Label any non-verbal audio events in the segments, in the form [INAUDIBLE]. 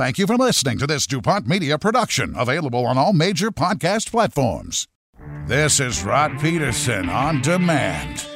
Thank you for listening to this DuPont Media production, available on all major podcast platforms. This is Rod Pedersen on demand.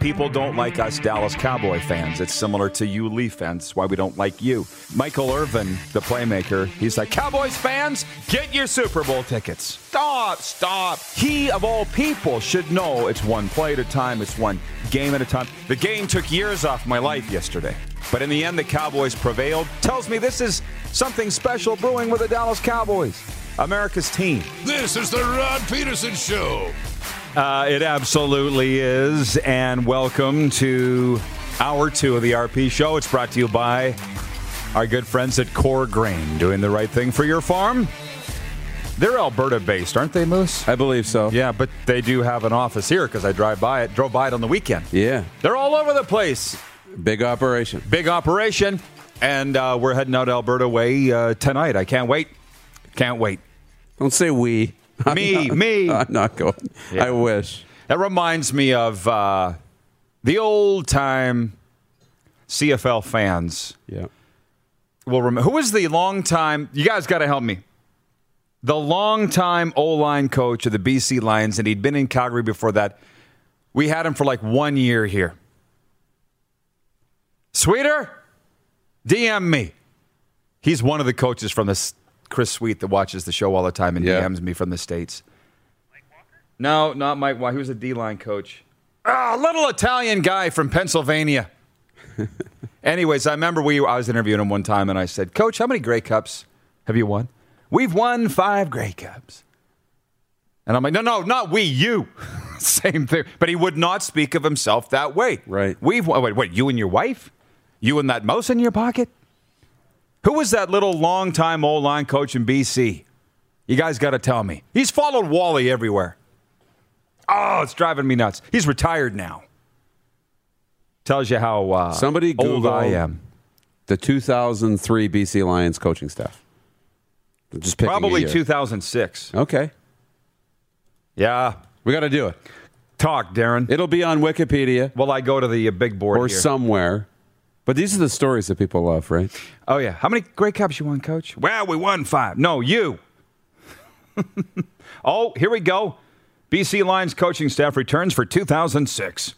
People don't like us Dallas Cowboy fans. It's similar to you Leaf fans. That's why we don't like you. Michael Irvin, the playmaker, he's like, Cowboys fans, get your Super Bowl tickets. Stop, stop. He, of all people, should know it's one play at a time, it's one game at a time. The game took years off my life yesterday. But in the end, the Cowboys prevailed. Tells me this is something special brewing with the Dallas Cowboys, America's team. This is the Rod Pedersen Show. Uh, it absolutely is. And welcome to hour two of the RP show. It's brought to you by our good friends at Core Grain, doing the right thing for your farm. They're Alberta based, aren't they, Moose? I believe so. Yeah, but they do have an office here because I drive by it, drove by it on the weekend. Yeah. They're all over the place. Big operation. Big operation. And uh, we're heading out Alberta way uh, tonight. I can't wait. Can't wait. Don't say we. [LAUGHS] I'm Me, not- me. I'm not going. Yeah. I wish. That reminds me of uh, the old time CFL fans. Yeah. Will remember who was the long time. You guys got to help me. The long time O line coach of the BC Lions, and he'd been in Calgary before that. We had him for like one year here. Sweeter, DM me. He's one of the coaches from this Chris Sweet that watches the show all the time and Yeah. DMs me from the states. No, not Mike Walker. He was a D line coach. Ah, little Italian guy from Pennsylvania. [LAUGHS] Anyways, I remember we I was interviewing him one time and I said, Coach, how many Grey Cups have you won? We've won five Grey Cups. And I'm like, no, no, not we, you. [LAUGHS] Same thing. But he would not speak of himself that way. Right. We've won, wait, wait, you and your wife? You and that mouse in your pocket? Who was that little long-time old line coach in BC? You guys got to tell me. He's followed Wally everywhere. Oh, it's driving me nuts. He's retired now. Tells you how uh, Somebody old I am. The 2003 BC Lions coaching staff. Just Probably 2006. Okay. Yeah. We got to do it. Talk, Darren. It'll be on Wikipedia Well, I go to the uh, big board or here. somewhere. But these are the stories that people love, right? Oh yeah. How many great Cups you won, Coach? Well, we won five. No, you. [LAUGHS] oh, here we go. BC Lions coaching staff returns for 2006.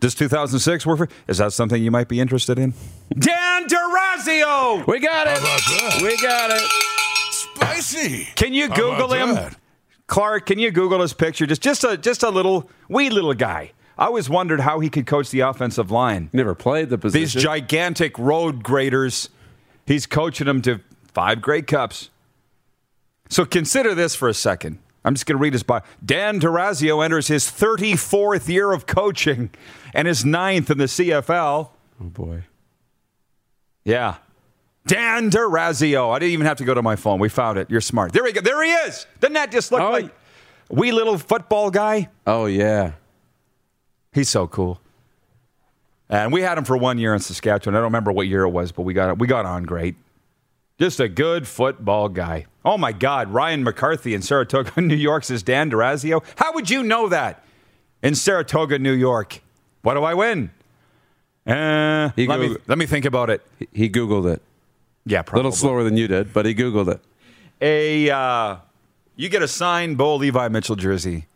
Does 2006 work for? Is that something you might be interested in? Dan Dorazio. We got it. about that? We got it. Spicy. Can you How Google about him, that? Clark? Can you Google his picture? Just, just a, just a little wee little guy. I always wondered how he could coach the offensive line. Never played the position. These gigantic road graders, he's coaching them to five Grey Cups. So consider this for a second. I'm just going to read his bio. Dan Dorazio enters his 34th year of coaching and his ninth in the CFL. oh boy. Yeah. Dan Dorazio. I didn't even have to go to my phone. We found it. You're smart. There we go. There he is. Doesn't that just look Oh. like wee little football guy? Oh yeah. He's so cool. And we had him for one year in Saskatchewan. I don't remember what year it was, but we got we got on great. Just a good football guy. Oh my God, Ryan McCarthy in Saratoga, [LAUGHS] New York says Dan Dorazio. How would you know that? In Saratoga, New York. What do I win? Uh, He let, me, let me think about it. He- Googled it. Yeah, A little slower than you did, but he Googled it. A uh, you get a signed Bo Levi Mitchell jersey.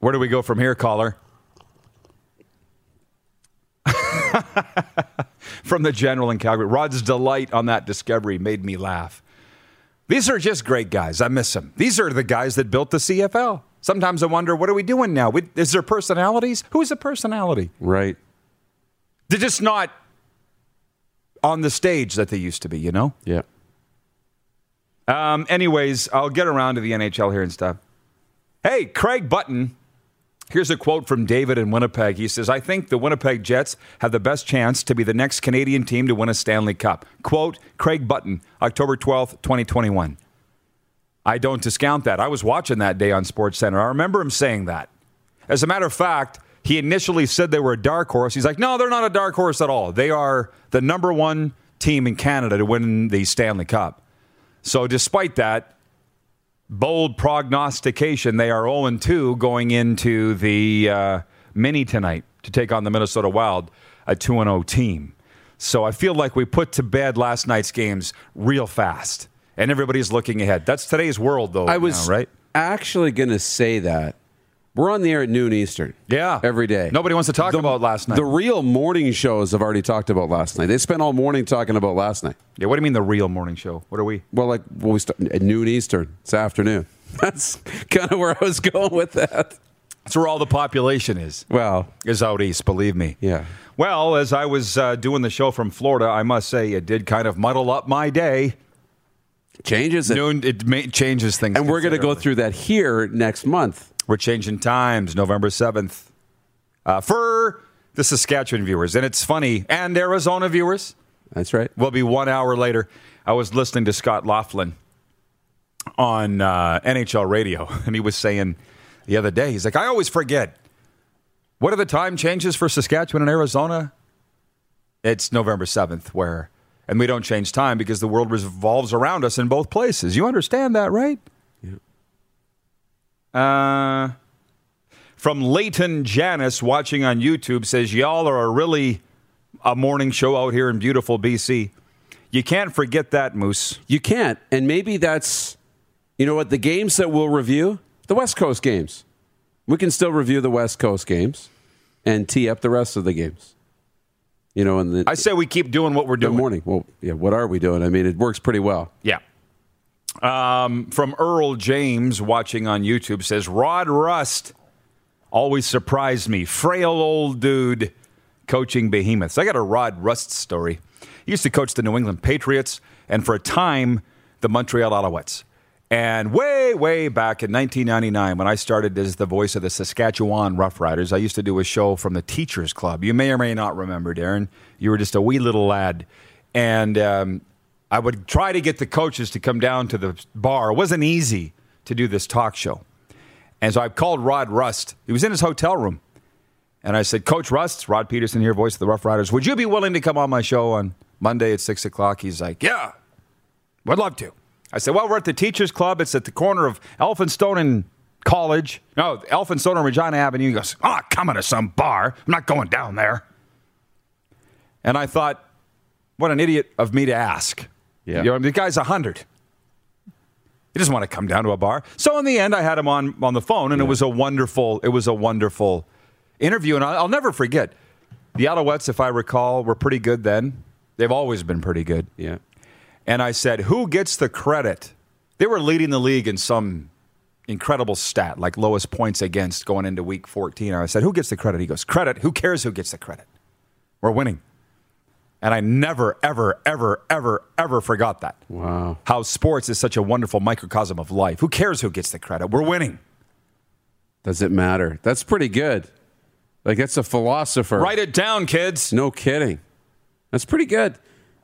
Where do we go from here, caller? [LAUGHS] from the general in Calgary. Rod's delight on that discovery made me laugh. These are just great guys. I miss them. These are the guys that built the CFL. Sometimes I wonder, what are we doing now? Is there personalities? Who's a personality? Right. They're just not on the stage that they used to be, you know? Yeah. Um, anyways, I'll get around to the NHL here and stuff. Hey, Craig Button. Here's a quote from David in Winnipeg. He says, I think the Winnipeg Jets have the best chance to be the next Canadian team to win a Stanley Cup. Quote, Craig Button, October 12th, 2021. I don't discount that. I was watching that day on Sports Center. I remember him saying that. As a matter of fact, he initially said they were a dark horse. He's like, no, they're not a dark horse at all. They are the number one team in Canada to win the Stanley Cup. So, despite that bold prognostication, they are 0 2 going into the uh, mini tonight to take on the Minnesota Wild, a 2 0 team. So, I feel like we put to bed last night's games real fast, and everybody's looking ahead. That's today's world, though. I was now, right. actually going to say that. We're on the air at noon Eastern. Yeah. Every day. Nobody wants to talk The- about last night. The real morning shows have already talked about last night. They spent all morning talking about last night. yeah, what do you mean the real morning show? What are we? Well, like well, we start at noon Eastern. It's afternoon. [LAUGHS] That's kind of where I was going with that. That's where all the population is. Well, Is out east, believe me. yeah. Well, as I was uh, doing the show from Florida, I must say it did kind of muddle up my day. Changes it. Noon, it changes things. and we're going to go through that here next month. We're changing times, November 7th, uh, for the Saskatchewan viewers. And it's funny, and Arizona viewers That's right. We'll be one hour later. I was listening to Scott Laughlin on uh, NHL radio, [LAUGHS] and he was saying the other day, he's like, I always forget. What are the time changes for Saskatchewan and Arizona? It's November 7th, where, and we don't change time because the world revolves around us in both places. You understand that, right? Uh, from Leighton Janice watching on YouTube says, Y'all are a really a morning show out here in beautiful BC. You can't forget that, Moose. You can't. And maybe that's, you know what, the games that we'll review, the West Coast games. We can still review the West Coast games and tee up the rest of the games. You know, and I say we keep doing what we're doing. morning. Well, yeah, what are we doing? I mean, it works pretty well. Yeah. Um, from Earl James watching on YouTube says, Rod Rust always surprised me. Frail old dude coaching behemoths. I got a Rod Rust story. He used to coach the New England Patriots and for a time the Montreal Alouettes. And way, way back in 1999, when I started as the voice of the Saskatchewan Roughriders, I used to do a show from the Teachers Club. You may or may not remember, Darren. You were just a wee little lad. And um, I would try to get the coaches to come down to the bar. It wasn't easy to do this talk show. And so I called Rod Rust. He was in his hotel room. And I said, Coach Rust, Rod Pedersen here, voice of the Rough Riders, would you be willing to come on my show on Monday at 6 o'clock? He's like, Yeah, would love to. I said, Well, we're at the Teachers Club. It's at the corner of Elphinstone and College. No, Elphinstone and Regina Avenue. He goes, Oh, I'm coming to some bar. I'm not going down there. And I thought, What an idiot of me to ask. Yeah. You know, the guy's 100. He doesn't want to come down to a bar. So in the end, I had him on on the phone, and it was a wonderful. It was a wonderful interview, and I'll, I'll never forget. The Alouettes, if I recall, were pretty good then. They've always been pretty good. Yeah. And I said, "Who gets the credit?" They were leading the league in some incredible stat, like lowest points against going into Week 14. I said, "Who gets the credit?" He goes, "Credit. Who cares who gets the credit? We're winning." And I never, ever, ever, ever, ever forgot that Wow. how sports is such a wonderful microcosm of life. Who cares who gets the credit? We're winning. Does it matter? That's pretty good. Like, that's a philosopher. Write it down, kids. No kidding. That's pretty good.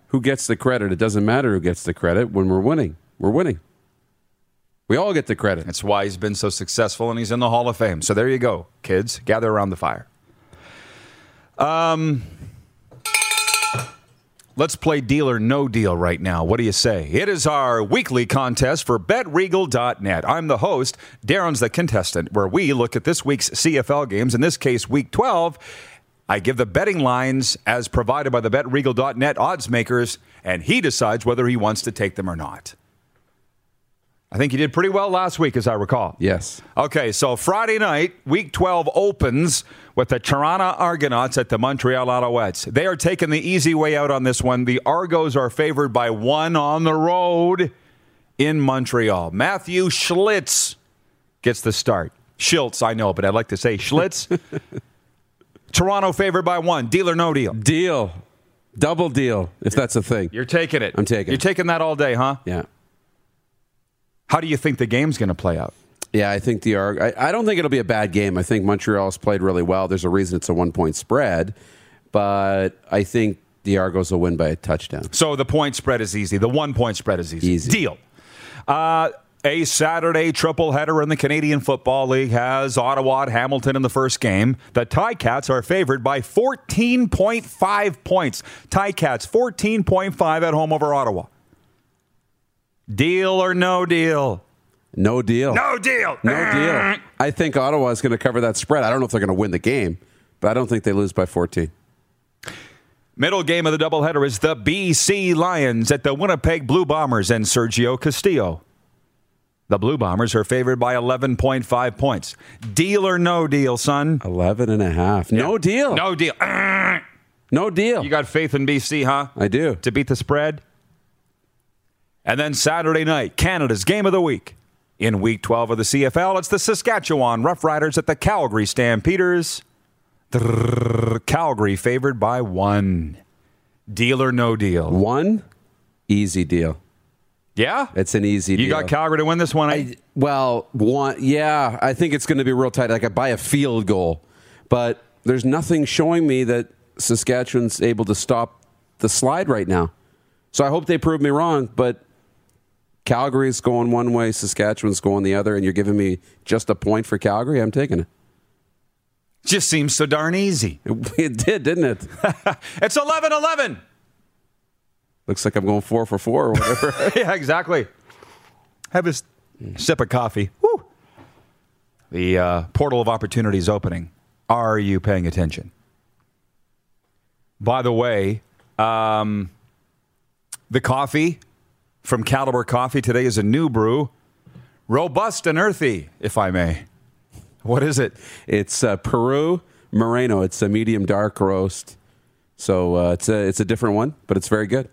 Who gets the credit? It doesn't matter who gets the credit when we're winning. We're winning. We all get the credit. That's why he's been so successful and he's in the Hall of Fame. So there you go, kids. Gather around the fire. Um, let's play deal or no deal right now. What do you say? It is our weekly contest for betregal.net. I'm the host, Darren's the contestant, where we look at this week's CFL games, in this case, week 12. I give the betting lines as provided by the betregal.net odds makers, and he decides whether he wants to take them or not. I think you did pretty well last week, as I recall. Yes. Okay, so Friday night, week 12 opens with the Toronto Argonauts at the Montreal Alouettes. They are taking the easy way out on this one. The Argos are favored by one on the road in Montreal. Matthew Schlitz gets the start. Schultz, I know, but I'd like to say Schlitz. [LAUGHS] Toronto favored by one. Deal or no deal? Deal. Double deal, if that's a thing. You're taking it. I'm taking You're it. taking that all day, huh? Yeah. How do you think the game's going to play out? Yeah, I think the Arg. I, I don't think it'll be a bad game. I think Montreal's played really well. There's a reason it's a one point spread, but I think the Argos will win by a touchdown. So the point spread is easy. The one point spread is easy. Easy. Deal. Uh, a Saturday triple header in the Canadian Football League has Ottawa at Hamilton in the first game. The Ticats are favored by 14.5 points. Ticats 14.5 at home over Ottawa. Deal or no deal? No deal. No deal. No deal. Mm. I think Ottawa is going to cover that spread. I don't know if they're going to win the game, but I don't think they lose by 14. Middle game of the doubleheader is the BC Lions at the Winnipeg Blue Bombers and Sergio Castillo. The Blue Bombers are favored by 11.5 points. Deal or no deal, son? 11 and a half. No deal. No deal. No deal. You got faith in BC, huh? I do. To beat the spread? And then Saturday night, Canada's game of the week. In week 12 of the CFL, it's the Saskatchewan Roughriders at the Calgary Stampeders. Drrrr, Calgary favored by one. Deal or no deal? One, easy deal. Yeah? It's an easy deal. You deal. got Calgary to win this one? eh? I, well, one, yeah, I think it's going to be real tight. Like by a field goal, but there's nothing showing me that Saskatchewan's able to stop the slide right now. So I hope they prove me wrong. But Calgary's going one way, Saskatchewan's going the other, and you're giving me just a point for Calgary. I'm taking it. Just seems so darn easy. It, [LAUGHS] it did, didn't it? [LAUGHS] It's 11 11. Looks like I'm going four for four or whatever. [LAUGHS] yeah, exactly. Have a s- sip of coffee. Woo. The uh, portal of opportunity is opening. Are you paying attention? By the way, um, the coffee from Caliber Coffee today is a new brew, robust and earthy, if I may. What is it? It's uh, Peru Moreno. It's a medium dark roast. So uh, it's a it's a different one, but it's very good.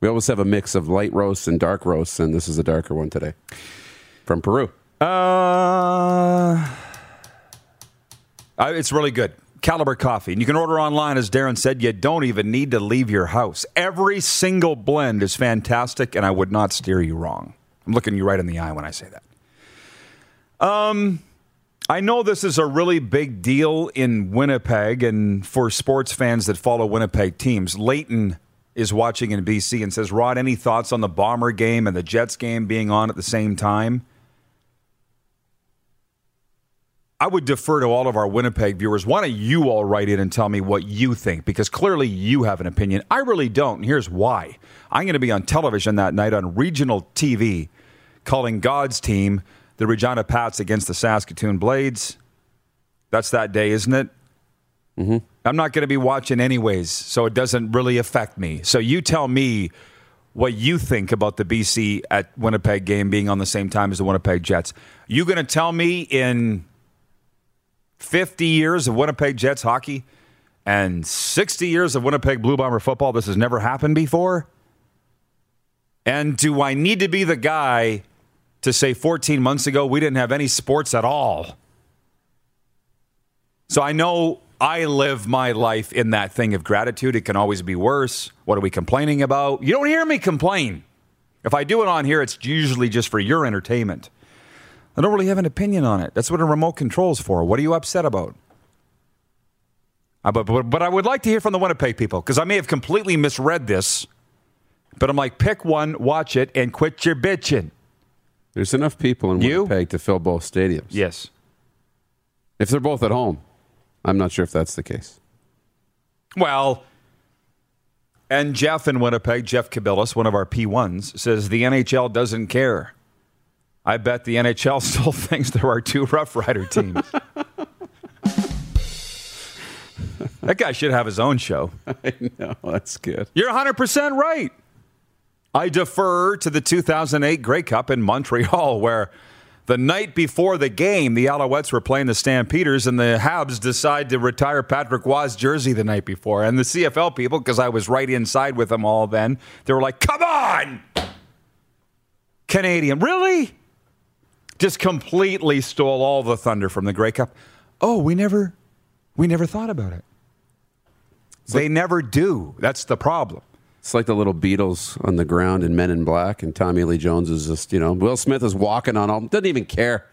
We always have a mix of light roasts and dark roasts, and this is a darker one today from Peru. Uh, it's really good. Caliber Coffee. And you can order online, as Darren said. You don't even need to leave your house. Every single blend is fantastic, and I would not steer you wrong. I'm looking you right in the eye when I say that. Um, I know this is a really big deal in Winnipeg and for sports fans that follow Winnipeg teams. Leighton is watching in BC and says, Rod, any thoughts on the Bomber game and the Jets game being on at the same time? I would defer to all of our Winnipeg viewers. Why don't you all write in and tell me what you think? Because clearly you have an opinion. I really don't. And here's why. I'm going to be on television that night on regional TV calling God's team, the Regina Pats, against the Saskatoon Blades. That's that day, isn't it? Mm-hmm. I'm not going to be watching anyways, so it doesn't really affect me. So you tell me what you think about the BC at Winnipeg game being on the same time as the Winnipeg Jets. You going to tell me in 50 years of Winnipeg Jets hockey and 60 years of Winnipeg Blue Bomber football, this has never happened before? And do I need to be the guy to say 14 months ago we didn't have any sports at all? So I know I live my life in that thing of gratitude. It can always be worse. What are we complaining about? You don't hear me complain. If I do it on here, it's usually just for your entertainment. I don't really have an opinion on it. That's what a remote control's for. What are you upset about? Uh, but, but, but I would like to hear from the Winnipeg people because I may have completely misread this. But I'm like, pick one, watch it, and quit your bitching. There's enough people in You? Winnipeg to fill both stadiums. Yes. If they're both at home, I'm not sure if that's the case. Well, and Jeff in Winnipeg, Jeff Kabilis, one of our P1s, says the NHL doesn't care. I bet the NHL [LAUGHS] still thinks there are two Rough Rider teams. that guy should have his own show. [LAUGHS] I know that's good. You're 100% right. I defer to the 2008 Grey Cup in Montreal, where the night before the game, the Alouettes were playing the Stampeders, and the Habs decide to retire Patrick Roy's jersey the night before. And the CFL people, because I was right inside with them all then, they were like, come on! Canadian, really? Just completely stole all the thunder from the Grey Cup. Oh, we never, we never thought about it. They never do. That's the problem. It's like the little beetles on the ground in Men in Black, and Tommy Lee Jones is just, you know, Will Smith is walking on all, doesn't even care.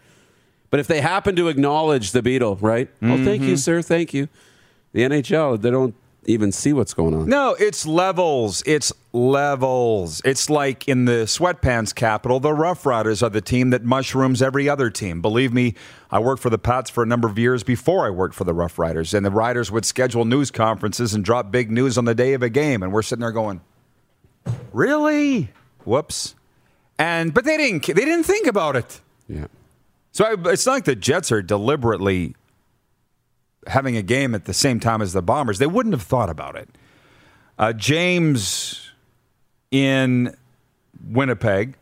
But if they happen to acknowledge the beetle, right? Oh, thank you, mm-hmm. sir, thank you. The NHL, they don't even see what's going on. No, it's levels. It's levels. It's like in the sweatpants capital, the Rough Riders are the team that mushrooms every other team. Believe me, I worked for the Pats for a number of years before I worked for the Rough Riders, and the Riders would schedule news conferences and drop big news on the day of a game, and we're sitting there going, "Really? Whoops!" And but they didn't. They didn't think about it. Yeah. So I, it's not like the Jets are deliberately having a game at the same time as the Bombers. They wouldn't have thought about it. Uh, James in Winnipeg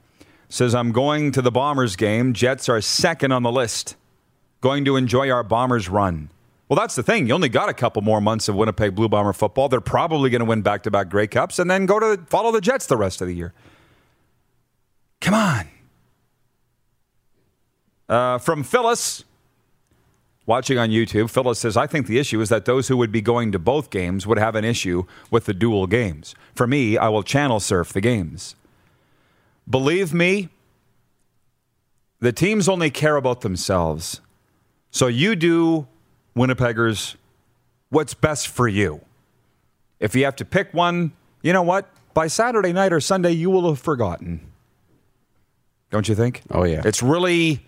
says, I'm going to the Bombers game. Jets are second on the list. Going to enjoy our Bombers run. Well, that's the thing. You only got a couple more months of Winnipeg Blue Bomber football. They're probably going to win back to back Grey Cups and then go to follow the Jets the rest of the year. Come on. Uh, from Phyllis, watching on YouTube, Phyllis says, I think the issue is that those who would be going to both games would have an issue with the dual games. For me, I will channel surf the games. Believe me, the teams only care about themselves. So you do, Winnipeggers, what's best for you. If you have to pick one, you know what? By Saturday night or Sunday, you will have forgotten. Don't you think? Oh, yeah. It's really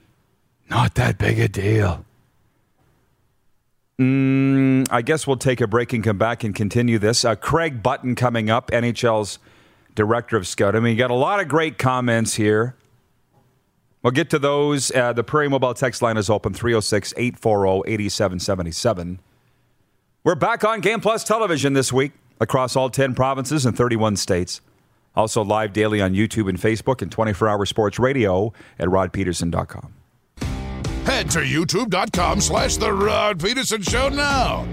not that big a deal. Mm, I guess we'll take a break and come back and continue this. Uh, Craig Button coming up, NHL's director of scouting. I mean, you got a lot of great comments here. We'll get to those. Uh, the Prairie Mobile text line is open 306 840 8777. We're back on Game Plus television this week across all 10 provinces and 31 states. Also live daily on YouTube and Facebook and 24 hour sports radio at rodpedersen.com. Head to youtube.com slash The Rod Pedersen Show now.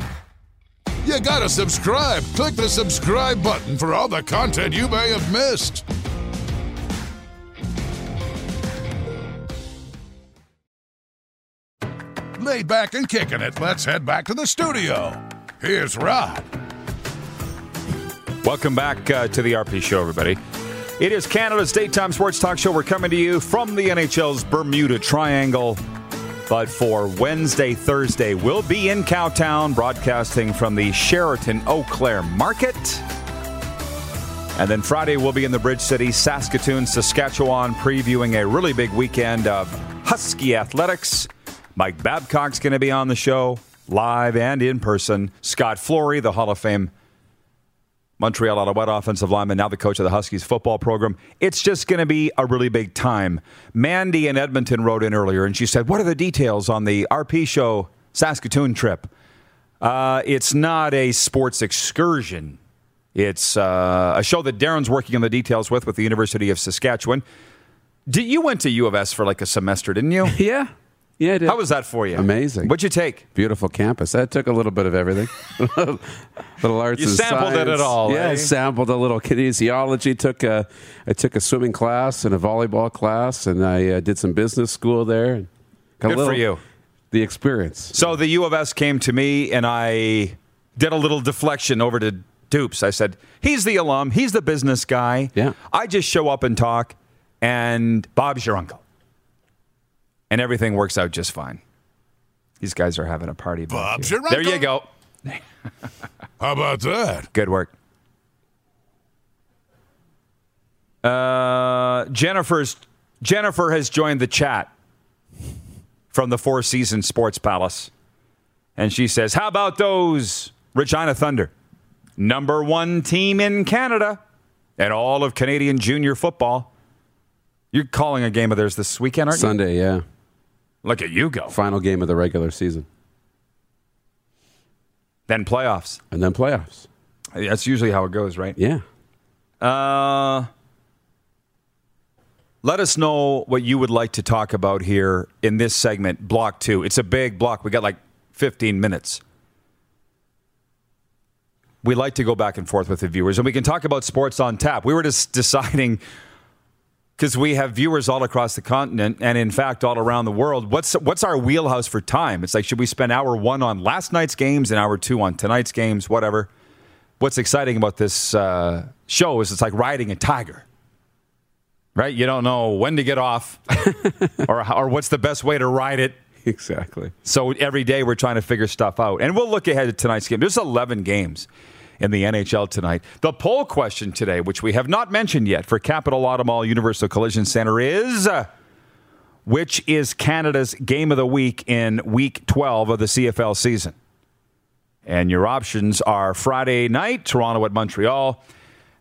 You gotta subscribe. Click the subscribe button for all the content you may have missed. Laid back and kicking it, let's head back to the studio. Here's Rod. Welcome back uh, to the RP Show, everybody. It is Canada's daytime sports talk show. We're coming to you from the NHL's Bermuda Triangle. But for Wednesday, Thursday, we'll be in Cowtown, broadcasting from the Sheraton Eau Claire Market. And then Friday, we'll be in the Bridge City, Saskatoon, Saskatchewan, previewing a really big weekend of Husky athletics. Mike Babcock's going to be on the show, live and in person. Scott Flory, the Hall of Fame Montreal Alouette offensive lineman, now the coach of the Huskies football program. It's just going to be a really big time. Mandy in Edmonton wrote in earlier, and she said, What are the details on the RP show Saskatoon trip? Uh, it's not a sports excursion. It's uh, a show that Darren's working on the details with with the University of Saskatchewan. Did you went to U of S for like a semester, didn't you? [LAUGHS] Yeah. Yeah, I did. How was that for you? Amazing. What'd you take? Beautiful campus. That took a little bit of everything. [LAUGHS] little arts You and sampled it at all, Yeah, eh? I sampled a little kinesiology. Took a, I took a swimming class and a volleyball class, and I uh, did some business school there. And got a Good for you. The experience. So the U of S came to me and I did a little deflection over to Dupes. I said, he's the alum, he's the business guy. Yeah. I just show up and talk, and Bob's your uncle. And everything works out just fine. These guys are having a party. back Bob's There you go. [LAUGHS] How about that? Good work. Uh, Jennifer's Jennifer has joined the chat from the Four Seasons Sports Palace, and she says, "How about those Regina Thunder, number one team in Canada and all of Canadian junior football? You're calling a game of theirs this weekend, aren't you? Sunday, yeah. Look at you go. Final game of the regular season. Then playoffs. And then playoffs. That's usually how it goes, right? Yeah. Uh, let us know what you would like to talk about here in this segment, block two. It's a big block. We got like 15 minutes. We like to go back and forth with the viewers, and we can talk about sports on tap. We were just [LAUGHS] deciding because we have viewers all across the continent and in fact all around the world. What's what's our wheelhouse for time? It's like should we spend hour one on last night's games and hour two on tonight's games? Whatever. What's exciting about this uh, show is it's like riding a tiger. Right? You don't know when to get off [LAUGHS] or, or what's the best way to ride it. Exactly. so every day we're trying to figure stuff out. And we'll look ahead to tonight's game. There's 11 games in the NHL tonight. The poll question today, which we have not mentioned yet for Capital Automall Universal Collision Center, is uh, which is Canada's game of the week in week 12 of the CFL season? And your options are Friday night, Toronto at Montreal,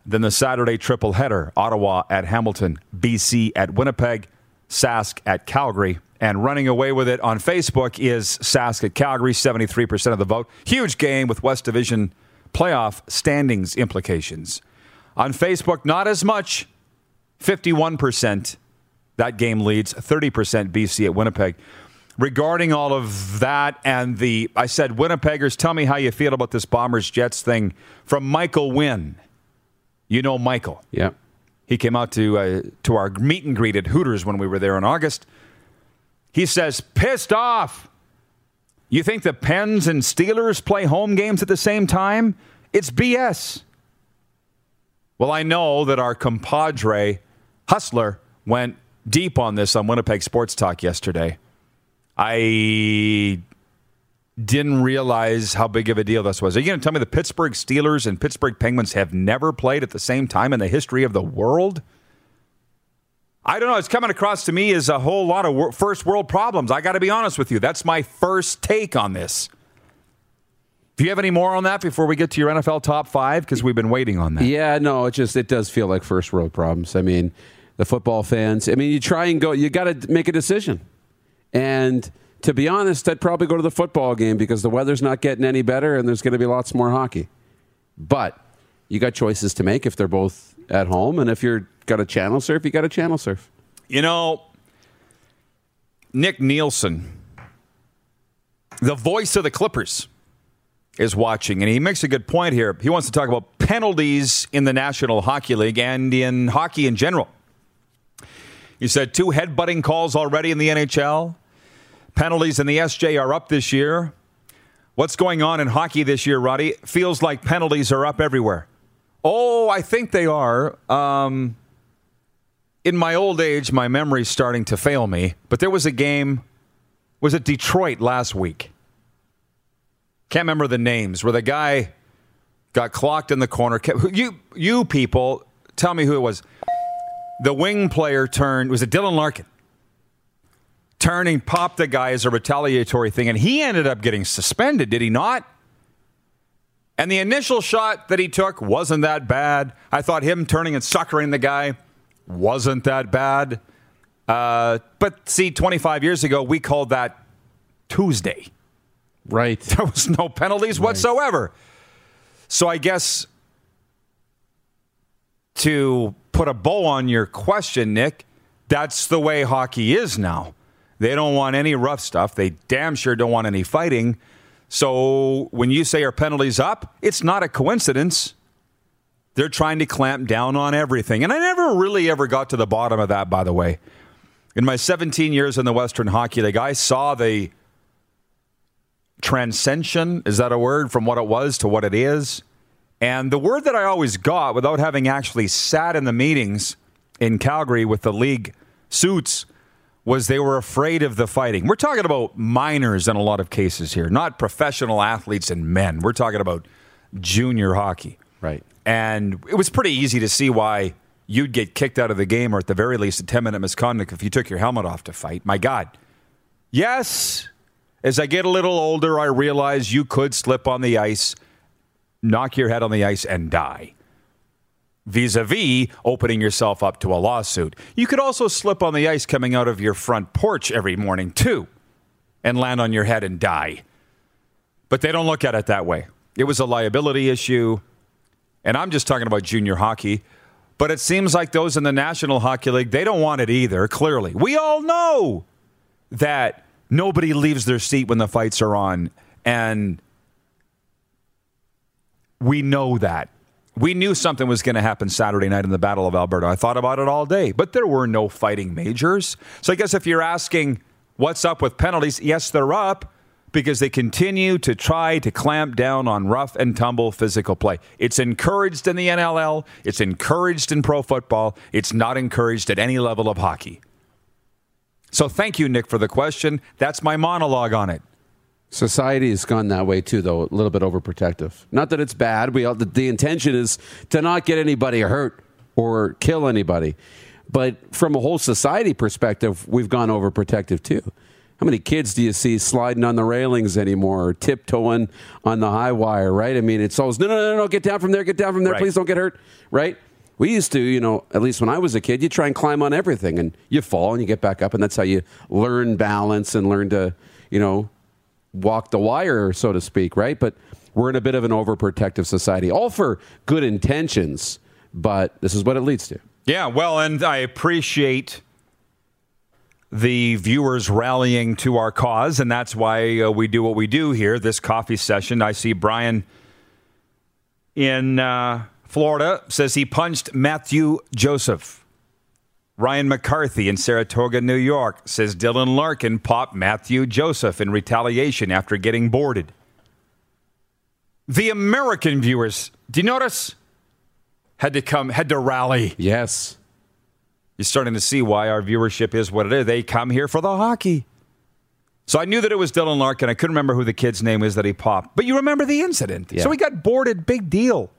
then the Saturday triple header, Ottawa at Hamilton, BC at Winnipeg, Sask at Calgary. And running away with it on Facebook is Sask at Calgary, 73% of the vote. Huge game with West Division playoff standings implications. On Facebook, not as much, 51%. That game leads 30% BC at Winnipeg. Regarding all of that and the, I said, Winnipeggers, tell me how you feel about this Bombers Jets thing from Michael Wynn. You know Michael. Yeah. He came out to uh, to our meet and greet at Hooters when we were there in August. He says, pissed off. You think the Pens and Steelers play home games at the same time? It's BS. Well, I know that our compadre, Hustler, went deep on this on Winnipeg Sports Talk yesterday. I didn't realize how big of a deal this was. Are you going to tell me the Pittsburgh Steelers and Pittsburgh Penguins have never played at the same time in the history of the world? I don't know. It's coming across to me as a whole lot of first world problems. I got to be honest with you. That's my first take on this. Do you have any more on that before we get to your NFL top five? Because we've been waiting on that. Yeah, no, it just it does feel like first world problems. I mean, the football fans. I mean, you try and go. You got to make a decision. And to be honest, I'd probably go to the football game because the weather's not getting any better, and there's going to be lots more hockey. But you got choices to make if they're both at home, and if you're got a channel surf, you got a channel surf. You know, Nick Nielsen, the voice of the Clippers, is watching, and he makes a good point here. He wants to talk about penalties in the National Hockey League and in hockey in general. He said two headbutting calls already in the NHL. Penalties in the SJ are up this year. What's going on in hockey this year, Roddy? Feels like penalties are up everywhere. Oh, I think they are. Um, in my old age, my memory's starting to fail me, but there was a game, was it Detroit last week? Can't remember the names, where the guy got clocked in the corner. You, you people, tell me who it was. The wing player turned, was it Dylan Larkin? Turning, popped the guy as a retaliatory thing, and he ended up getting suspended, did he not? And the initial shot that he took wasn't that bad. I thought him turning and suckering the guy wasn't that bad. Uh, but see, 25 years ago, we called that Tuesday. Right. [LAUGHS] There was no penalties whatsoever. So I guess to put a bow on your question, Nick, that's the way hockey is now. They don't want any rough stuff. They damn sure don't want any fighting. So when you say are penalties up, it's not a coincidence. They're trying to clamp down on everything. And I never really ever got to the bottom of that, by the way. In my 17 years in the Western Hockey League, I saw the transcension, is that a word, from what it was to what it is. And the word that I always got without having actually sat in the meetings in Calgary with the league suits was they were afraid of the fighting. We're talking about minors in a lot of cases here, not professional athletes and men. We're talking about junior hockey. Right. And it was pretty easy to see why you'd get kicked out of the game or at the very least a 10 minute misconduct if you took your helmet off to fight. My God. Yes, as I get a little older, I realize you could slip on the ice, knock your head on the ice, and die. Vis a vis opening yourself up to a lawsuit. You could also slip on the ice coming out of your front porch every morning, too, and land on your head and die. But they don't look at it that way. It was a liability issue. And I'm just talking about junior hockey. But it seems like those in the National Hockey League, they don't want it either, clearly. We all know that nobody leaves their seat when the fights are on. And we know that. We knew something was going to happen Saturday night in the Battle of Alberta. I thought about it all day, but there were no fighting majors. So I guess if you're asking what's up with penalties, yes, they're up because they continue to try to clamp down on rough and tumble physical play. It's encouraged in the NLL, it's encouraged in pro football, it's not encouraged at any level of hockey. So thank you, Nick, for the question. That's my monologue on it. Society has gone that way too, though, a little bit overprotective. Not that it's bad. We all, the, the intention is to not get anybody hurt or kill anybody. But from a whole society perspective, we've gone overprotective too. How many kids do you see sliding on the railings anymore or tiptoeing on the high wire, right? I mean, it's always, no, no, no, no, get down from there, get down from there, Right. please don't get hurt, right? We used to, you know, at least when I was a kid, you try and climb on everything and you fall and you get back up, and that's how you learn balance and learn to, you know, walk the wire, so to speak, right? But we're in a bit of an overprotective society, all for good intentions, but this is what it leads to. Yeah, well, and I appreciate the viewers rallying to our cause, and that's why uh, we do what we do here. This coffee session. I see Brian in uh, Florida says he punched Matthew Joseph. Ryan McCarthy in Saratoga, New York says Dylan Larkin popped Matthew Joseph in retaliation after getting boarded. The American viewers, do you notice? Had to come, had to rally. Yes. You're starting to see why our viewership is what it is. They come here for the hockey. So I knew that it was Dylan Larkin. I couldn't remember who the kid's name is that he popped. But you remember the incident. Yeah. So he got boarded. Big deal.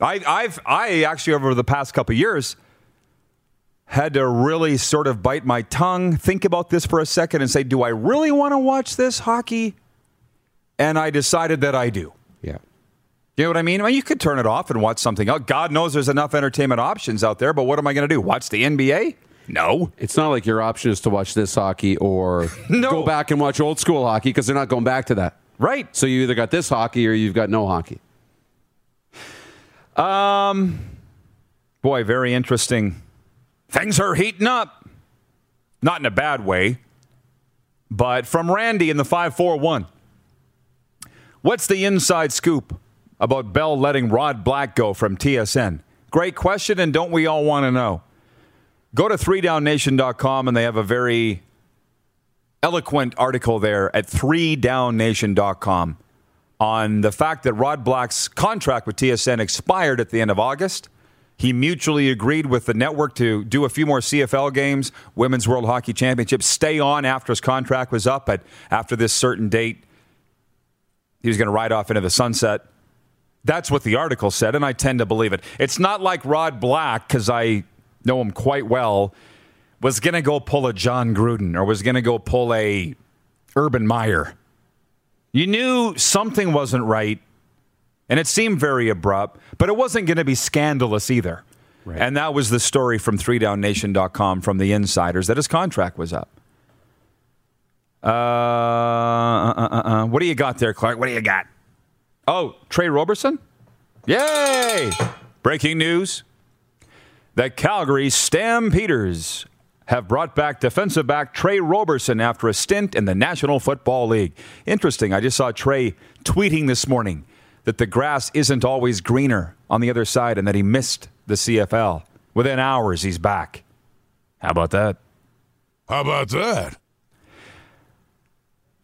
I, I've I actually over the past couple of years had to really sort of bite my tongue, think about this for a second, and say, do I really want to watch this hockey? And I decided that I do. Yeah. You know what I mean? I mean, you could turn it off and watch something else. God knows there's enough entertainment options out there, but what am I going to do? Watch the NBA? No. It's not like your option is to watch this hockey or [LAUGHS] No. go back and watch old school hockey because they're not going back to that. Right. So you either got this hockey or you've got no hockey. Um, boy, very interesting. Things are heating up. Not in a bad way, but from Randy in the 541. What's the inside scoop about Bell letting Rod Black go from TSN? Great question, and don't we all want to know? Go to 3downnation.com, and they have a very eloquent article there at 3downnation.com on the fact that Rod Black's contract with TSN expired at the end of August. He mutually agreed with the network to do a few more CFL games, Women's World Hockey Championship, stay on after his contract was up, but after this certain date, he was going to ride off into the sunset. That's what the article said, and I tend to believe it. It's not like Rod Black, because I know him quite well, was going to go pull a Jon Gruden or was going to go pull a Urban Meyer. You knew something wasn't right, and it seemed very abrupt, but it wasn't going to be scandalous either. And that was the story from 3downnation.com from the insiders that his contract was up. Uh, uh, uh, uh, uh. What do you got there, Clark? What do you got? Oh, Tre Roberson? Yay! Breaking news the Calgary Stampeders have brought back defensive back Tre Roberson after a stint in the National Football League. Interesting. I just saw Tre tweeting this morning that the grass isn't always greener on the other side and that he missed the CFL. Within hours, he's back. How about that? How about that?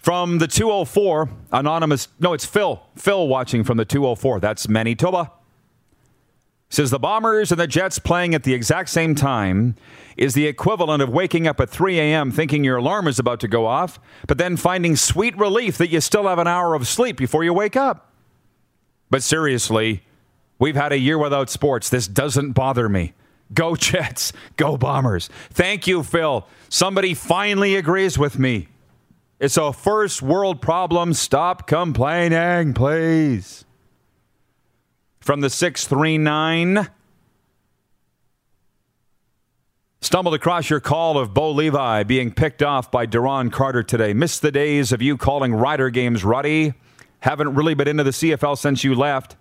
From the 204, anonymous. No, it's Phil. Phil watching from the 204. That's Manitoba. Says the Bombers and the Jets playing at the exact same time is the equivalent of waking up at 3 a.m. thinking your alarm is about to go off, but then finding sweet relief that you still have an hour of sleep before you wake up. But seriously, we've had a year without sports. This doesn't bother me. Go Jets. Go Bombers. Thank you, Phil. Somebody finally agrees with me. It's a first world problem. Stop complaining, please. From the 639. Stumbled across your call of Bo Levi being picked off by Duron Carter today. Missed the days of you calling Rider games Roddy. Haven't really been into the CFL since you left.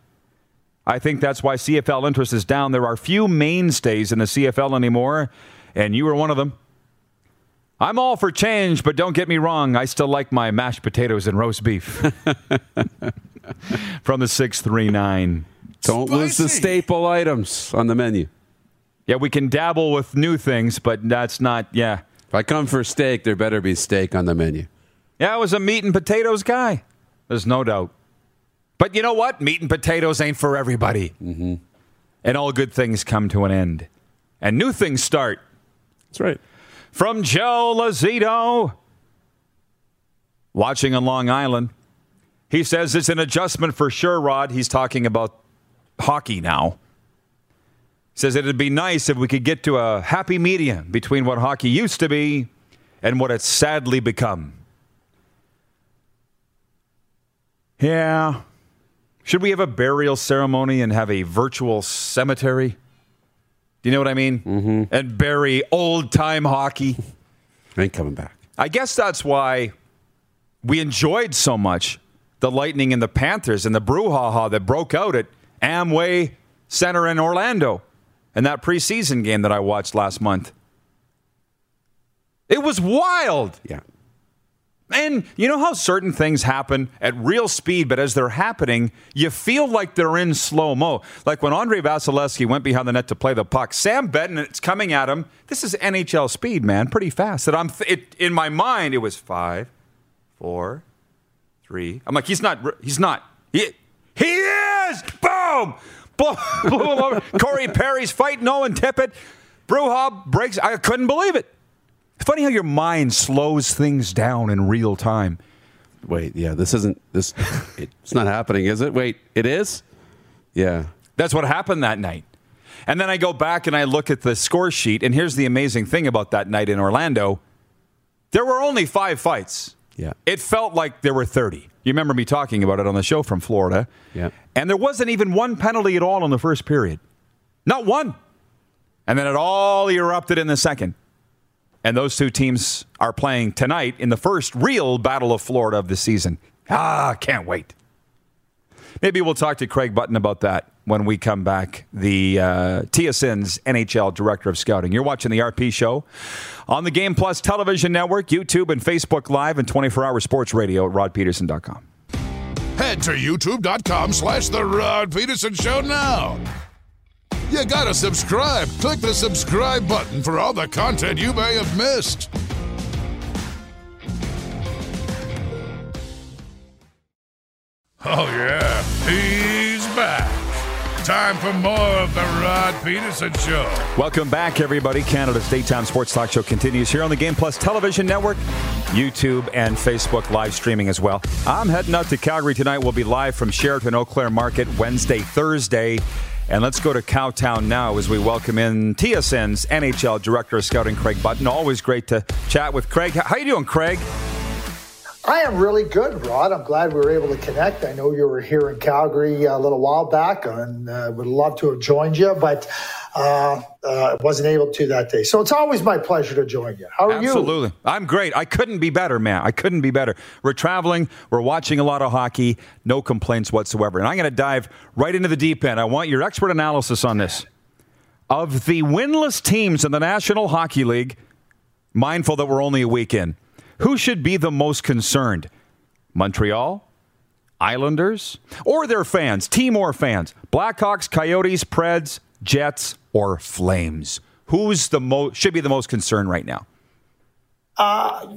I think that's why CFL interest is down. There are few mainstays in the CFL anymore, and you were one of them. I'm all for change, but don't get me wrong. I still like my mashed potatoes and roast beef. [LAUGHS] From the 639. Don't lose the staple items on the menu. Yeah, we can dabble with new things, but that's not, yeah. If I come for steak, there better be steak on the menu. Yeah, I was a meat and potatoes guy. There's no doubt. But you know what? Meat and potatoes ain't for everybody. Mm-hmm. And all good things come to an end. And new things start. That's right. From Joe Lazito, watching on Long Island. He says it's an adjustment for sure, Rod. He's talking about hockey now. Says it'd be nice if we could get to a happy medium between what hockey used to be and what it's sadly become. Yeah. Should we have a burial ceremony and have a virtual cemetery? Do you know what I mean? Mm-hmm. And bury old time hockey. [LAUGHS] Ain't coming back. I guess that's why we enjoyed so much the Lightning and the Panthers and the brouhaha that broke out at Amway Center in Orlando and that preseason game that I watched last month. It was wild. Yeah. And you know how certain things happen at real speed, but as they're happening, you feel like they're in slow mo. Like when Andrei Vasilevskiy went behind the net to play the puck, Sam Bennett, it's coming at him. This is NHL speed, man, pretty fast. That I'm th- it, in my mind, it was five, four, three. I'm like, he's not. He's not. He, he is. Boom. Blew, [LAUGHS] him over. Corey Perry's fighting Owen Tippett. Bruja breaks. I couldn't believe it. Funny how your mind slows things down in real time. Wait, yeah, this isn't this. It's not happening, is it? Wait, it is. Yeah. That's what happened that night. And then I go back and I look at the score sheet, and here's the amazing thing about that night in Orlando there were only five fights. Yeah. It felt like there were 30. You remember me talking about it on the show from Florida. Yeah. And there wasn't even one penalty at all in the first period. Not one. And then it all erupted in the second. And those two teams are playing tonight in the first real Battle of Florida of the season. Ah, can't wait. Maybe we'll talk to Craig Button about that when we come back. The uh, TSN's NHL Director of Scouting. You're watching the RP Show on the Game Plus Television Network, YouTube, and Facebook Live, and 24 hour sports radio at rodpedersen.com. Head to youtube.com slash The Rod Pedersen Show now. You gotta subscribe. Click the subscribe button for all the content you may have missed. Oh, yeah, he's back. Time for more of The Rod Pedersen Show. Welcome back, everybody. Canada's daytime sports talk show continues here on the Game Plus Television Network, YouTube, and Facebook live streaming as well. I'm heading out to Calgary tonight. We'll be live from Sheraton Eau Claire Market Wednesday, Thursday. And let's go to Cowtown now as we welcome in TSN's NHL Director of Scouting, Craig Button. Always great to chat with Craig. How are you doing, Craig? I am really good, Rod. I'm glad we were able to connect. I know you were here in Calgary a little while back and uh, would love to have joined you, but uh, uh, wasn't able to that day. So it's always my pleasure to join you. How are you? Absolutely. I'm great. I couldn't be better, man. I couldn't be better. We're traveling. We're watching a lot of hockey. No complaints whatsoever. And I'm going to dive right into the deep end. I want your expert analysis on this. Of the winless teams in the National Hockey League, mindful that we're only a week in, who should be the most concerned? Montreal, Islanders, or their fans, Timor fans? Blackhawks, Coyotes, Preds, Jets, or Flames? Who's the most should be the most concerned right now? Uh,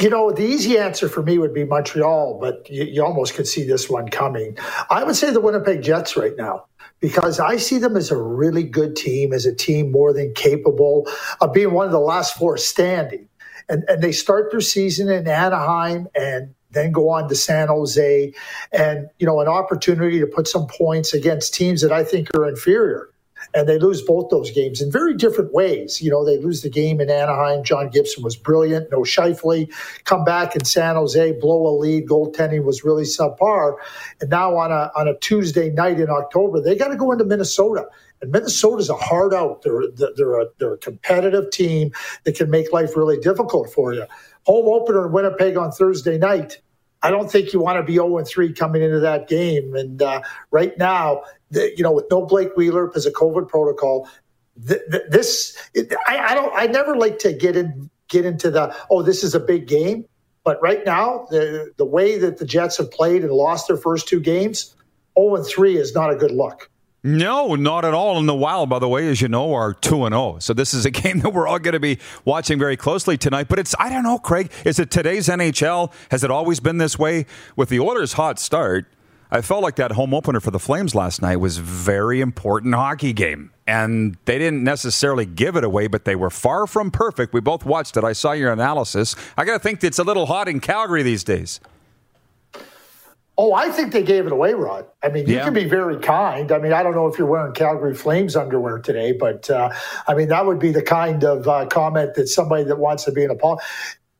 you know, the easy answer for me would be Montreal, but you, you almost could see this one coming. I would say the Winnipeg Jets right now because I see them as a really good team, as a team more than capable of being one of the last four standing. And, and they start their season in Anaheim and then go on to San Jose and, you know, an opportunity to put some points against teams that I think are inferior and they lose both those games in very different ways. You know, they lose the game in Anaheim. John Gibson was brilliant, no Scheifele. Come back in San Jose, blow a lead. Goaltending was really subpar. And now on a on a Tuesday night in October, they got to go into Minnesota. And Minnesota's a hard out. They're they're a they're a competitive team that can make life really difficult for you. Home opener in Winnipeg on Thursday night. I don't think you want to be 0 3 coming into that game. And uh, right now, the, you know, with no Blake Wheeler because of COVID protocol, this it, I, I don't. I never like to get in get into the oh, this is a big game. But right now, the the way that the Jets have played and lost their first two games, 0 3 is not a good look. No, not at all. And the Wild, by the way, as you know, are 2 and 0. So this is a [LAUGHS] game that we're all going to be watching very closely tonight. But it's, I don't know, Craig, is it today's NHL? Has it always been this way? With the Oilers' hot start, I felt like that home opener for the Flames last night was very important hockey game. And they didn't necessarily give it away, but they were far from perfect. We both watched it. I saw your analysis. I got to think it's a little hot in Calgary these days. Oh, I think they gave it away, Rod. I mean, you yeah. can be very kind. I mean, I don't know if you're wearing Calgary Flames underwear today, but uh, I mean, that would be the kind of uh, comment that somebody that wants to be an apologist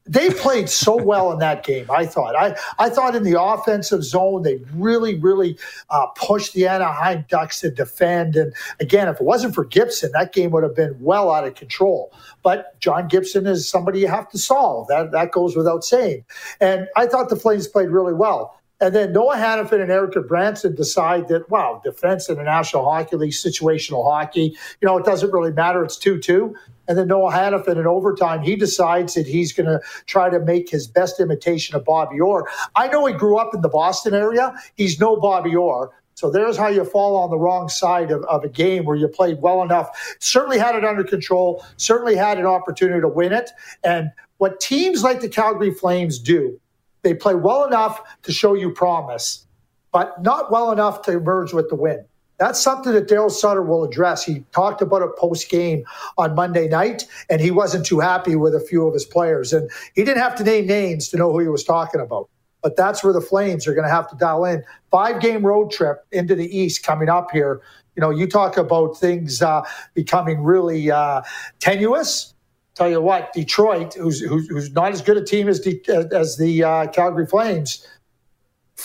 they played so well in that game. I thought. I I thought in the offensive zone they really really uh, pushed the Anaheim Ducks to defend. And again, if it wasn't for Gibson, that game would have been well out of control. But John Gibson is somebody you have to solve. That that goes without saying. And I thought the Flames played really well. And then Noah Hanifin and Erik Gudbranson decide that, wow, defense in the National Hockey League, situational hockey, you know, it doesn't really matter. It's 2 2. And then Noah Hanifin in overtime, he decides that he's going to try to make his best imitation of Bobby Orr. I know he grew up in the Boston area. He's no Bobby Orr. So there's how you fall on the wrong side of, of a game where you played well enough, certainly had it under control, certainly had an opportunity to win it. And what teams like the Calgary Flames do, they play well enough to show you promise, but not well enough to emerge with the win. That's something that Daryl Sutter will address. He talked about it post game on Monday night, and he wasn't too happy with a few of his players. And he didn't have to name names to know who he was talking about. But that's where the Flames are going to have to dial in. Five game road trip into the East coming up here. You know, you talk about things uh, becoming really uh, tenuous. Tell you what, Detroit, who's, who's, who's not as good a team as, the, as the uh, Calgary Flames,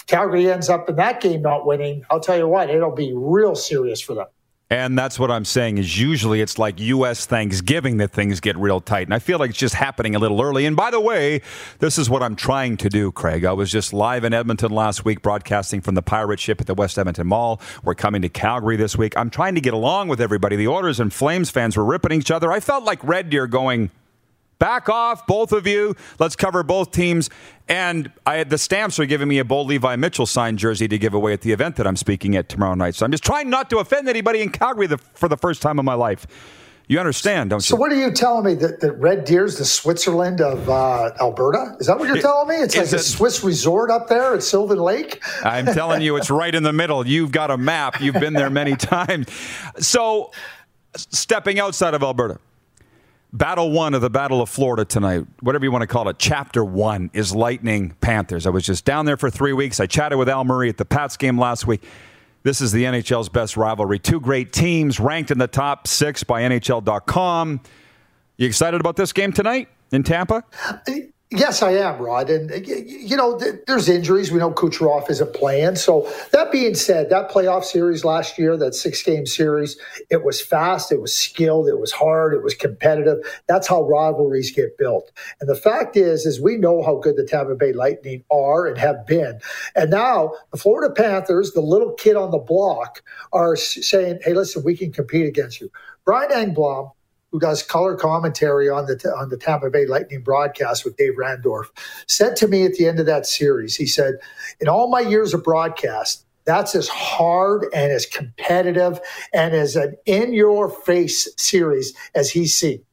Calgary ends up in that game not winning, I'll tell you what, it'll be real serious for them. And that's what I'm saying is usually it's like U.S. Thanksgiving that things get real tight. And I feel like it's just happening a little early. And by the way, this is what I'm trying to do, Craig. I was just live in Edmonton last week broadcasting from the pirate ship at the West Edmonton Mall. We're coming to Calgary this week. I'm trying to get along with everybody. The Oilers and Flames fans were ripping each other. I felt like Red Deer going, Back off, both of you. Let's cover both teams. And I had the stamps are giving me a Bo Levi Mitchell signed jersey to give away at the event that I'm speaking at tomorrow night. So I'm just trying not to offend anybody in Calgary the, for the first time in my life. You understand, don't so you? So what are you telling me that, that Red Deer's the Switzerland of uh, Alberta? Is that what you're telling me? It's like it, a Swiss resort up there at Sylvan Lake. I'm telling you, it's right in the middle. You've got a map. You've been there many [LAUGHS] times. So stepping outside of Alberta Battle one of the Battle of Florida tonight, whatever you want to call it, chapter one is Lightning Panthers. I was just down there for three weeks. I chatted with Al Murray at the Pats game last week. This is the NHL's best rivalry. Two great teams ranked in the top six by NHL.com. You excited about this game tonight in Tampa? Uh, Yes, I am, Rod. And, you know, there's injuries. We know Kucherov isn't playing. So, that being said, that playoff series last year, that six game series, it was fast, it was skilled, it was hard, it was competitive. That's how rivalries get built. And the fact is, is we know how good the Tampa Bay Lightning are and have been. And now the Florida Panthers, the little kid on the block, are saying, hey, listen, we can compete against you. Brian Engblom who does color commentary on the on the Tampa Bay Lightning broadcast with Dave Randorf, said to me at the end of that series, he said, "In all my years of broadcast, that's as hard and as competitive and as an in your face series as he's seen."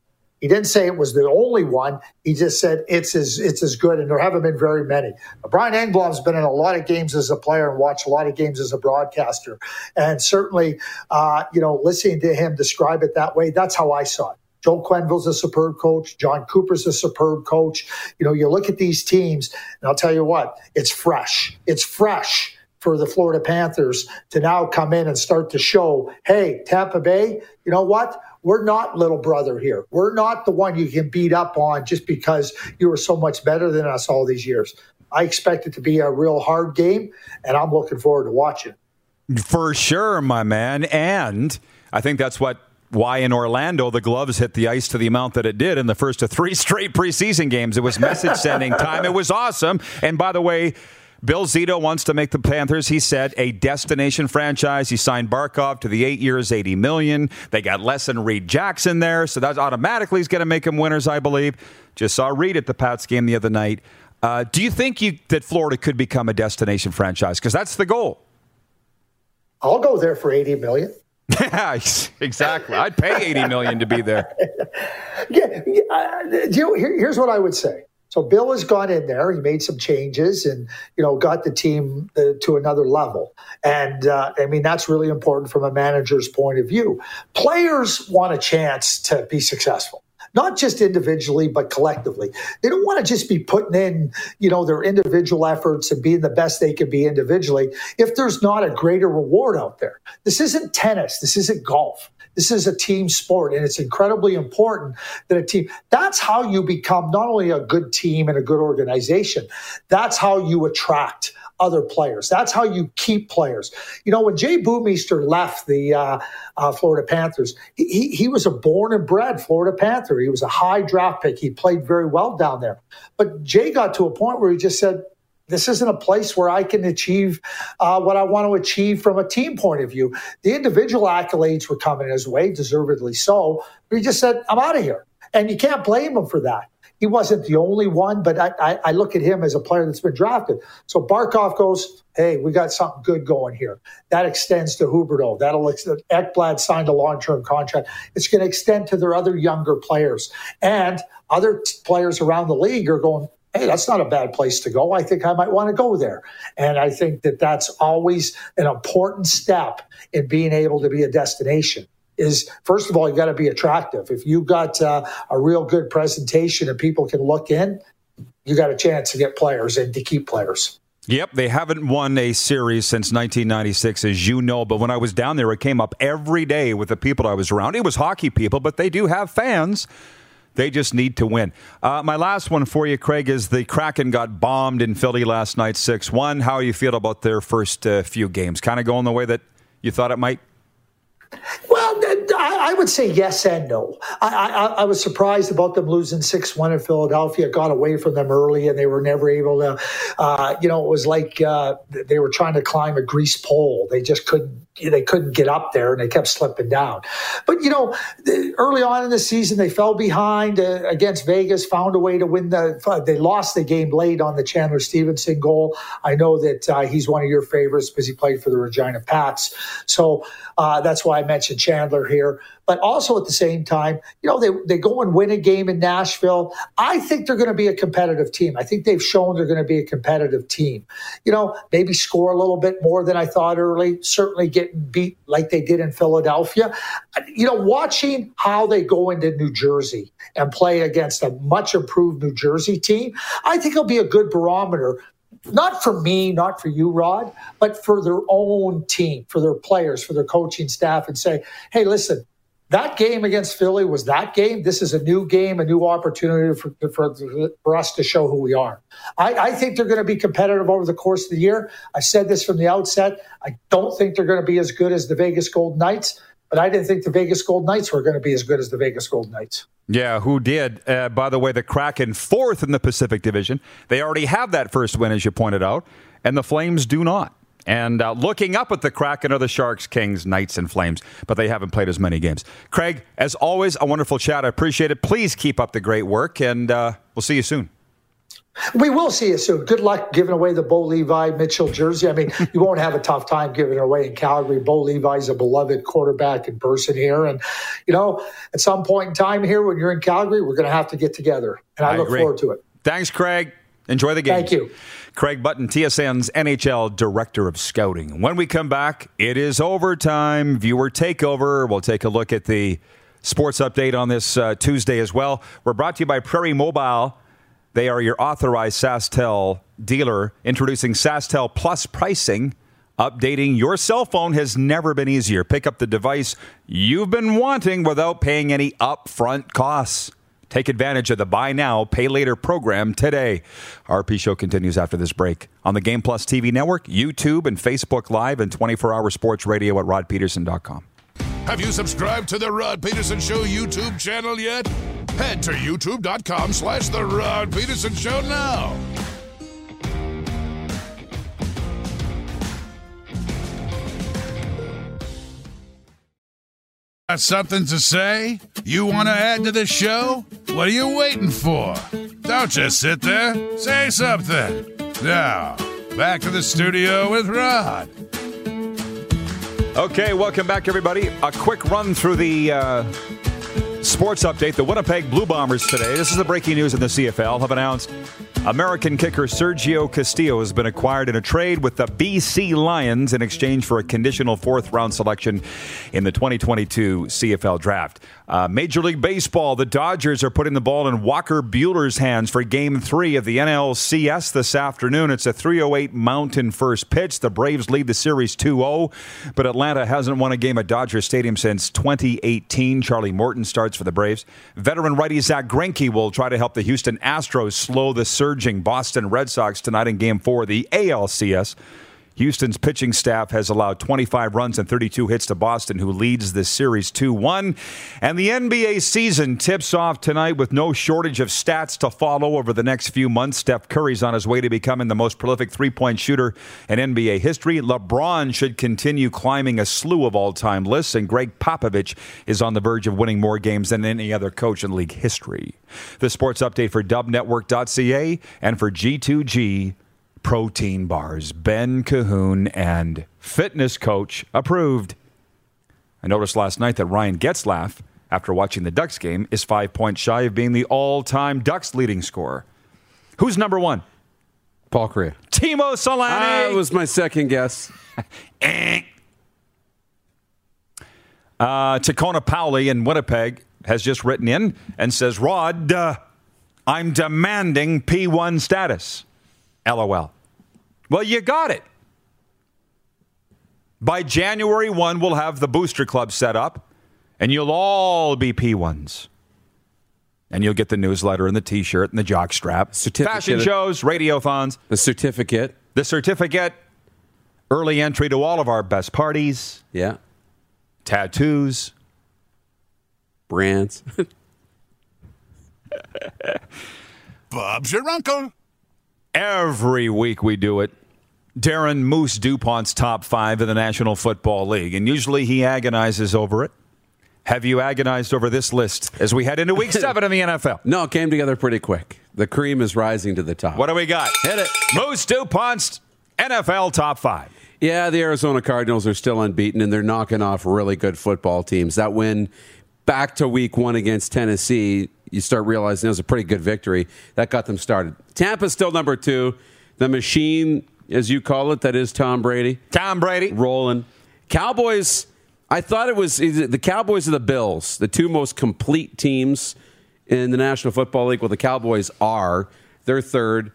He didn't say it was the only one. He just said it's as it's as good, and there haven't been very many. Brian Engblom's been in a lot of games as a player and watched a lot of games as a broadcaster, and certainly, uh, you know, listening to him describe it that way, that's how I saw it. Joel Quenneville's a superb coach. Jon Cooper's a superb coach. You know, you look at these teams, and I'll tell you what, it's fresh. It's fresh for the Florida Panthers to now come in and start to show, hey, Tampa Bay, you know what? We're not little brother here. We're not the one you can beat up on just because you were so much better than us all these years. I expect it to be a real hard game, and I'm looking forward to watching. For sure, my man. And I think that's what why in Orlando the gloves hit the ice to the amount that it did in the first of three [LAUGHS] straight preseason games. It was message sending [LAUGHS] time. It was awesome. And by the way, Bill Zito wants to make the Panthers, he said, a destination franchise. He signed Barkov to the eight years, 80 million. They got less than Reed Jackson there, so that automatically is going to make them winners, I believe. Just saw Reed at the Pats game the other night. Uh, do you think you, that Florida could become a destination franchise? Because that's the goal. I'll go there for 80 million. Yeah, [LAUGHS] exactly. I'd pay 80 million to be there. [LAUGHS] yeah, uh, you here, here's what I would say. So Bill has gone in there. He made some changes and you know got the team uh, to another level. And uh, I mean that's really important from a manager's point of view. Players want a chance to be successful not just individually, but collectively. They don't want to just be putting in, you know, their individual efforts and being the best they can be individually if there's not a greater reward out there. This isn't tennis. This isn't golf. This is a team sport, and it's incredibly important that a team. That's how you become not only a good team and a good organization. That's how you attract other players. That's how you keep players. You know, when Jay Bouwmeester left the uh, uh, Florida Panthers, he, he was a born and bred Florida Panther. He was a high draft pick. He played very well down there. But Jay got to a point where he just said, this isn't a place where I can achieve uh, what I want to achieve from a team point of view. The individual accolades were coming his way, deservedly so, but he just said, I'm out of here. And you can't blame him for that he wasn't the only one, but I, I, I, look at him as a player that's been drafted. So Barkov goes, hey, we got something good going here. That extends to Huberdeau. That'll extend Ekblad signed a long-term contract. It's going to extend to their other younger players and other t- players around the league are going. Hey, that's not a bad place to go. I think I might want to go there. And I think that that's always an important step in being able to be a destination is first of all you got to be attractive. If you've got uh, a real good presentation and people can look in, you got a chance to get players and to keep players. Yep, they haven't won a series since 1996, as you know. But when I was down there, it came up every day with the people I was around. It was hockey people, but they do have fans. They just need to win. Uh, my last one for you, Craig, is the Kraken got bombed in Philly last night, 6 1. How you feel about their first uh, few games? Kind of going the way that you thought it might? Well, I would say yes and no. I, I, I was surprised about them losing 6 1 in Philadelphia. Got away from them early and they were never able to, uh, you know, it was like uh, they were trying to climb a grease pole. They just couldn't. They couldn't get up there and they kept slipping down. But, you know, early on in the season, they fell behind uh, against Vegas, found a way to win the. They lost the game late on the Chandler Stephenson goal. I know that uh, he's one of your favorites because he played for the Regina Pats. So uh, that's why mentioned Chandler here. But also at the same time, you know, they, they go and win a game in Nashville. I think they're going to be a competitive team. I think they've shown they're going to be a competitive team. You know, maybe score a little bit more than I thought early, certainly getting beat like they did in Philadelphia. You know, watching how they go into New Jersey and play against a much improved New Jersey team, I think it'll be a good barometer not for me, not for you, Rod, but for their own team, for their players, for their coaching staff, and say, hey, listen, that game against Philly was that game. This is a new game, a new opportunity for, for, for us to show who we are. I, I think they're going to be competitive over the course of the year. I said this from the outset. I don't think they're going to be as good as the Vegas Golden Knights, but I didn't think the Vegas Golden Knights were going to be as good as the Vegas Golden Knights. Yeah, who did? Uh, by the way, the Kraken fourth in the Pacific Division. They already have that first win, as you pointed out, and the Flames do not. And uh, looking up at the Kraken are the Sharks, Kings, Knights, and Flames, but they haven't played as many games. Craig, as always, a wonderful chat. I appreciate it. Please keep up the great work, and uh, we'll see you soon. We will see you soon. Good luck giving away the Bo Levi Mitchell jersey. I mean, [LAUGHS] you won't have a tough time giving it away in Calgary. Bo Levi is a beloved quarterback in person here. And, you know, at some point in time here when you're in Calgary, we're going to have to get together. And I, I look agree. forward to it. Thanks, Craig. Enjoy the game. Thank you. Craig Button, TSN's NHL Director of Scouting. When we come back, it is overtime. Viewer takeover. We'll take a look at the sports update on this uh, Tuesday as well. We're brought to you by Prairie Mobile. They are your authorized SaskTel dealer, introducing SaskTel Plus pricing. Updating your cell phone has never been easier. Pick up the device you've been wanting without paying any upfront costs. Take advantage of the buy now, pay later program today. RP Show continues after this break on the Game Plus TV network, YouTube, and Facebook Live, and 24 hour sports radio at rodpedersen.com. Have you subscribed to the Rod Pedersen Show YouTube channel yet? Head to youtube.com slash the Rod Pedersen Show now. Got something to say? You want to add to the show? What are you waiting for? Don't just sit there. Say something. Now, back to the studio with Rod. Okay, welcome back, everybody. A quick run through the uh, sports update. The Winnipeg Blue Bombers today. This is the breaking news in the CFL. Have announced American kicker Sergio Castillo has been acquired in a trade with the BC Lions in exchange for a conditional fourth round selection in the 2022 CFL draft. Uh, Major League Baseball, the Dodgers are putting the ball in Walker Buehler's hands for game three of the NLCS this afternoon. It's a 308 Mountain first pitch. The Braves lead the series 2 0, but Atlanta hasn't won a game at Dodger Stadium since 2018. Charlie Morton starts for the Braves. Veteran righty Zack Greinke will try to help the Houston Astros slow the surging Boston Red Sox tonight in game four of the ALCS. Houston's pitching staff has allowed 25 runs and 32 hits to Boston, who leads this series 2 1. And the NBA season tips off tonight with no shortage of stats to follow over the next few months. Steph Curry's on his way to becoming the most prolific three point shooter in NBA history. LeBron should continue climbing a slew of all time lists, and Gregg Popovich is on the verge of winning more games than any other coach in league history. The sports update for dubnetwork.ca and for G2G protein bars. Ben Cahoon and fitness coach approved. I noticed last night that Ryan Getzlaf, after watching the Ducks game, is five points shy of being the all time Ducks leading scorer. Who's number one? Paul Kariya. Teemu Selanne. That was my second guess. [LAUGHS] uh, Takona Powley in Winnipeg has just written in and says, Rod, uh, I'm demanding P1 status. LOL. Well, you got it. By January 1, we'll have the booster club set up, and you'll all be P1s. And you'll get the newsletter and the t shirt and the jock strap, Certificate. fashion shows, radiothons, The certificate. the certificate, early entry to all of our best parties, Yeah. tattoos. Brands. [LAUGHS] Bob's your uncle. Every week we do it. Darren Moose DuPont's top five in the National Football League, and usually he agonizes over it. Have you agonized over this list as we head into week [LAUGHS] seven in the NFL? no, it came together pretty quick. The cream is rising to the top. What do we got? Hit it. Moose DuPont's NFL top five. Yeah, the Arizona Cardinals are still unbeaten, and they're knocking off really good football teams. That win back to week one against Tennessee, you start realizing it was a pretty good victory. That got them started. Tampa's still number two. The machine, as you call it, that is Tom Brady, Tom Brady. rolling. Cowboys, I thought it was the Cowboys or the Bills, the two most complete teams in the National Football League. Well, the Cowboys are. They're third.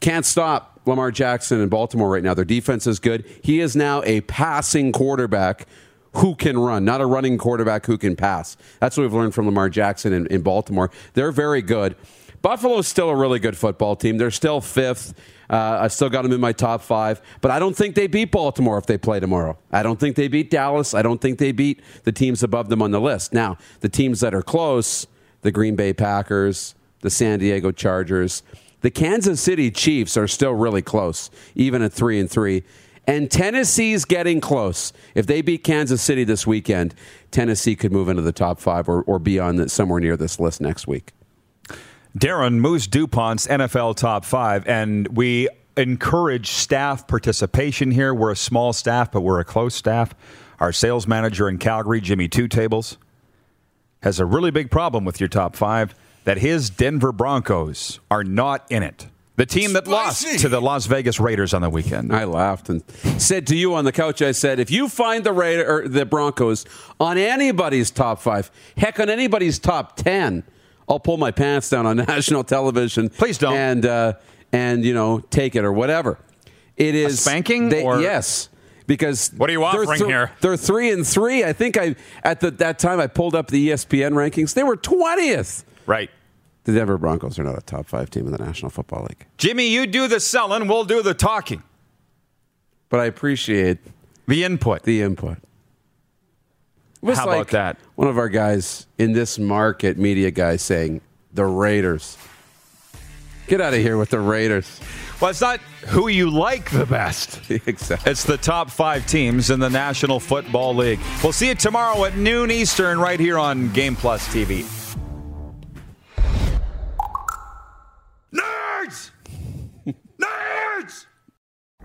Can't stop Lamar Jackson in Baltimore right now. Their defense is good. He is now a passing quarterback who can run, not a running quarterback who can pass. That's what we've learned from Lamar Jackson in, in Baltimore. They're very good. Buffalo's still a really good football team. They're still fifth. Uh, I still got them in my top five, but I don't think they beat Baltimore if they play tomorrow. I don't think they beat Dallas. I don't think they beat the teams above them on the list. Now, the teams that are close, the Green Bay Packers, the San Diego Chargers, the Kansas City Chiefs are still really close, even at three and three. And Tennessee's getting close. If they beat Kansas City this weekend, Tennessee could move into the top five or, or be on the, somewhere near this list next week. Darren Moose DuPont's NFL top five, and we encourage staff participation here. We're a small staff, but we're a close staff. Our sales manager in Calgary, Jimmy Two Tables, has a really big problem with your top five that his Denver Broncos are not in it. The team that Spicy. lost to the Las Vegas Raiders on the weekend. I laughed and said to you on the couch, I said, if you find the Raider or the Broncos on anybody's top five, heck, on anybody's top ten, I'll pull my pants down on [LAUGHS] national television. Please don't. And uh, and you know, take it or whatever. It is spanking, they- or- yes. Because What are you they're offering here? They're three and three. I think I at the, that time I pulled up the ESPN rankings. They were twentieth. Right. The Denver Broncos are not a top five team in the National Football League, Jimmy, you do the selling, we'll do the talking, but I appreciate the input. the input. How like about that? One of our guys in this market, media guy, saying the Raiders. Get out of here with the Raiders. Well, it's not who you like the best. [LAUGHS] exactly. It's the top five teams in the National Football League. We'll see you tomorrow at noon Eastern right here on Game Plus TV.